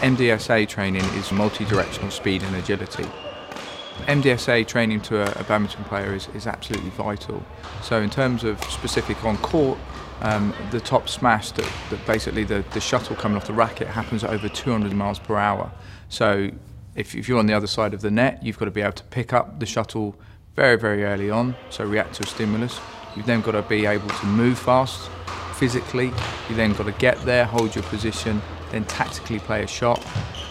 MDSA training is multi-directional speed and agility. MDSA training to a, a badminton player is, is absolutely vital. So in terms of specific on court, um, the top smash that, that basically the, the shuttle coming off the racket happens at over 200 miles per hour. So if, if you're on the other side of the net, you've got to be able to pick up the shuttle very, very early on, so react to a stimulus. You've then got to be able to move fast physically. You then got to get there, hold your position, then tactically play a shot,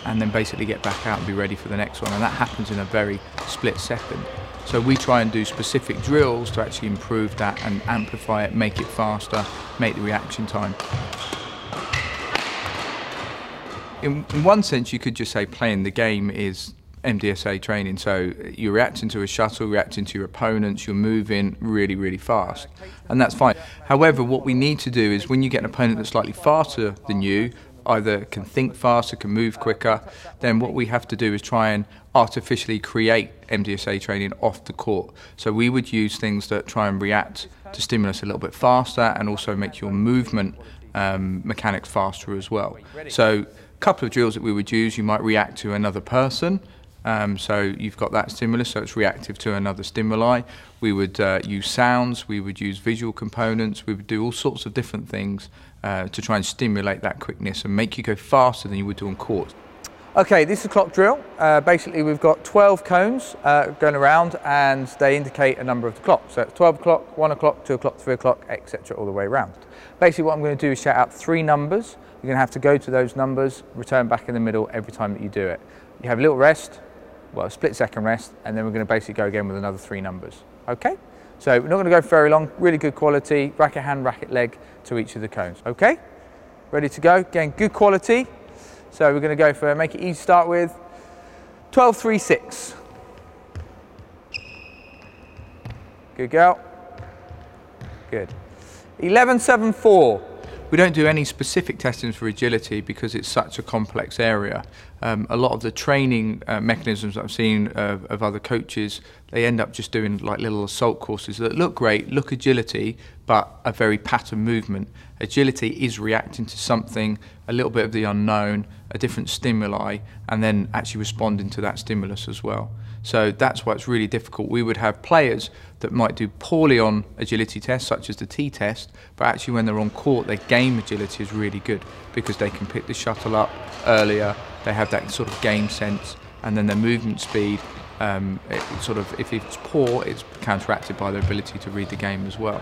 and then basically get back out and be ready for the next one. And that happens in a very split second. So we try and do specific drills to actually improve that and amplify it, make it faster, make the reaction time. In, in one sense, you could just say playing the game is MDSA training. So you're reacting to a shuttle, reacting to your opponents, you're moving really, really fast. And that's fine. However, what we need to do is when you get an opponent that's slightly faster than you, either can think faster, can move quicker, then what we have to do is try and artificially create MDSA training off the court. So we would use things that try and react to stimulus a little bit faster and also make your movement um, mechanics faster as well. So a couple of drills that we would use, you might react to another person, um, so you've got that stimulus, so it's reactive to another stimuli. We would uh, use sounds, we would use visual components, we would do all sorts of different things uh, to try and stimulate that quickness and make you go faster than you would do on court. Okay, this is a clock drill. Uh, basically, we've got 12 cones uh, going around and they indicate a number of the clock. So it's 12 o'clock, 1 o'clock, 2 o'clock, 3 o'clock, etc. all the way around. Basically, what I'm going to do is shout out three numbers. You're going to have to go to those numbers, return back in the middle every time that you do it. You have a little rest, well, split second rest, and then we're going to basically go again with another three numbers. Okay? So we're not going to go very long, really good quality, racket hand, racket leg to each of the cones. Okay? Ready to go? Again, good quality. So we're going to go for, make it easy to start with, 12, 3, 6. Good girl. Good. 11, 7, 4. We don't do any specific testing for agility because it's such a complex area. Um, a lot of the training uh, mechanisms I've seen of, of other coaches, they end up just doing like little assault courses that look great, look agility, but a very pattern movement. Agility is reacting to something, a little bit of the unknown, a different stimuli, and then actually responding to that stimulus as well. So that's why it's really difficult. We would have players that might do poorly on agility tests, such as the T test, but actually when they're on court, their game agility is really good because they can pick the shuttle up earlier, they have that sort of game sense, and then their movement speed, um, it sort of, if it's poor, it's counteracted by their ability to read the game as well.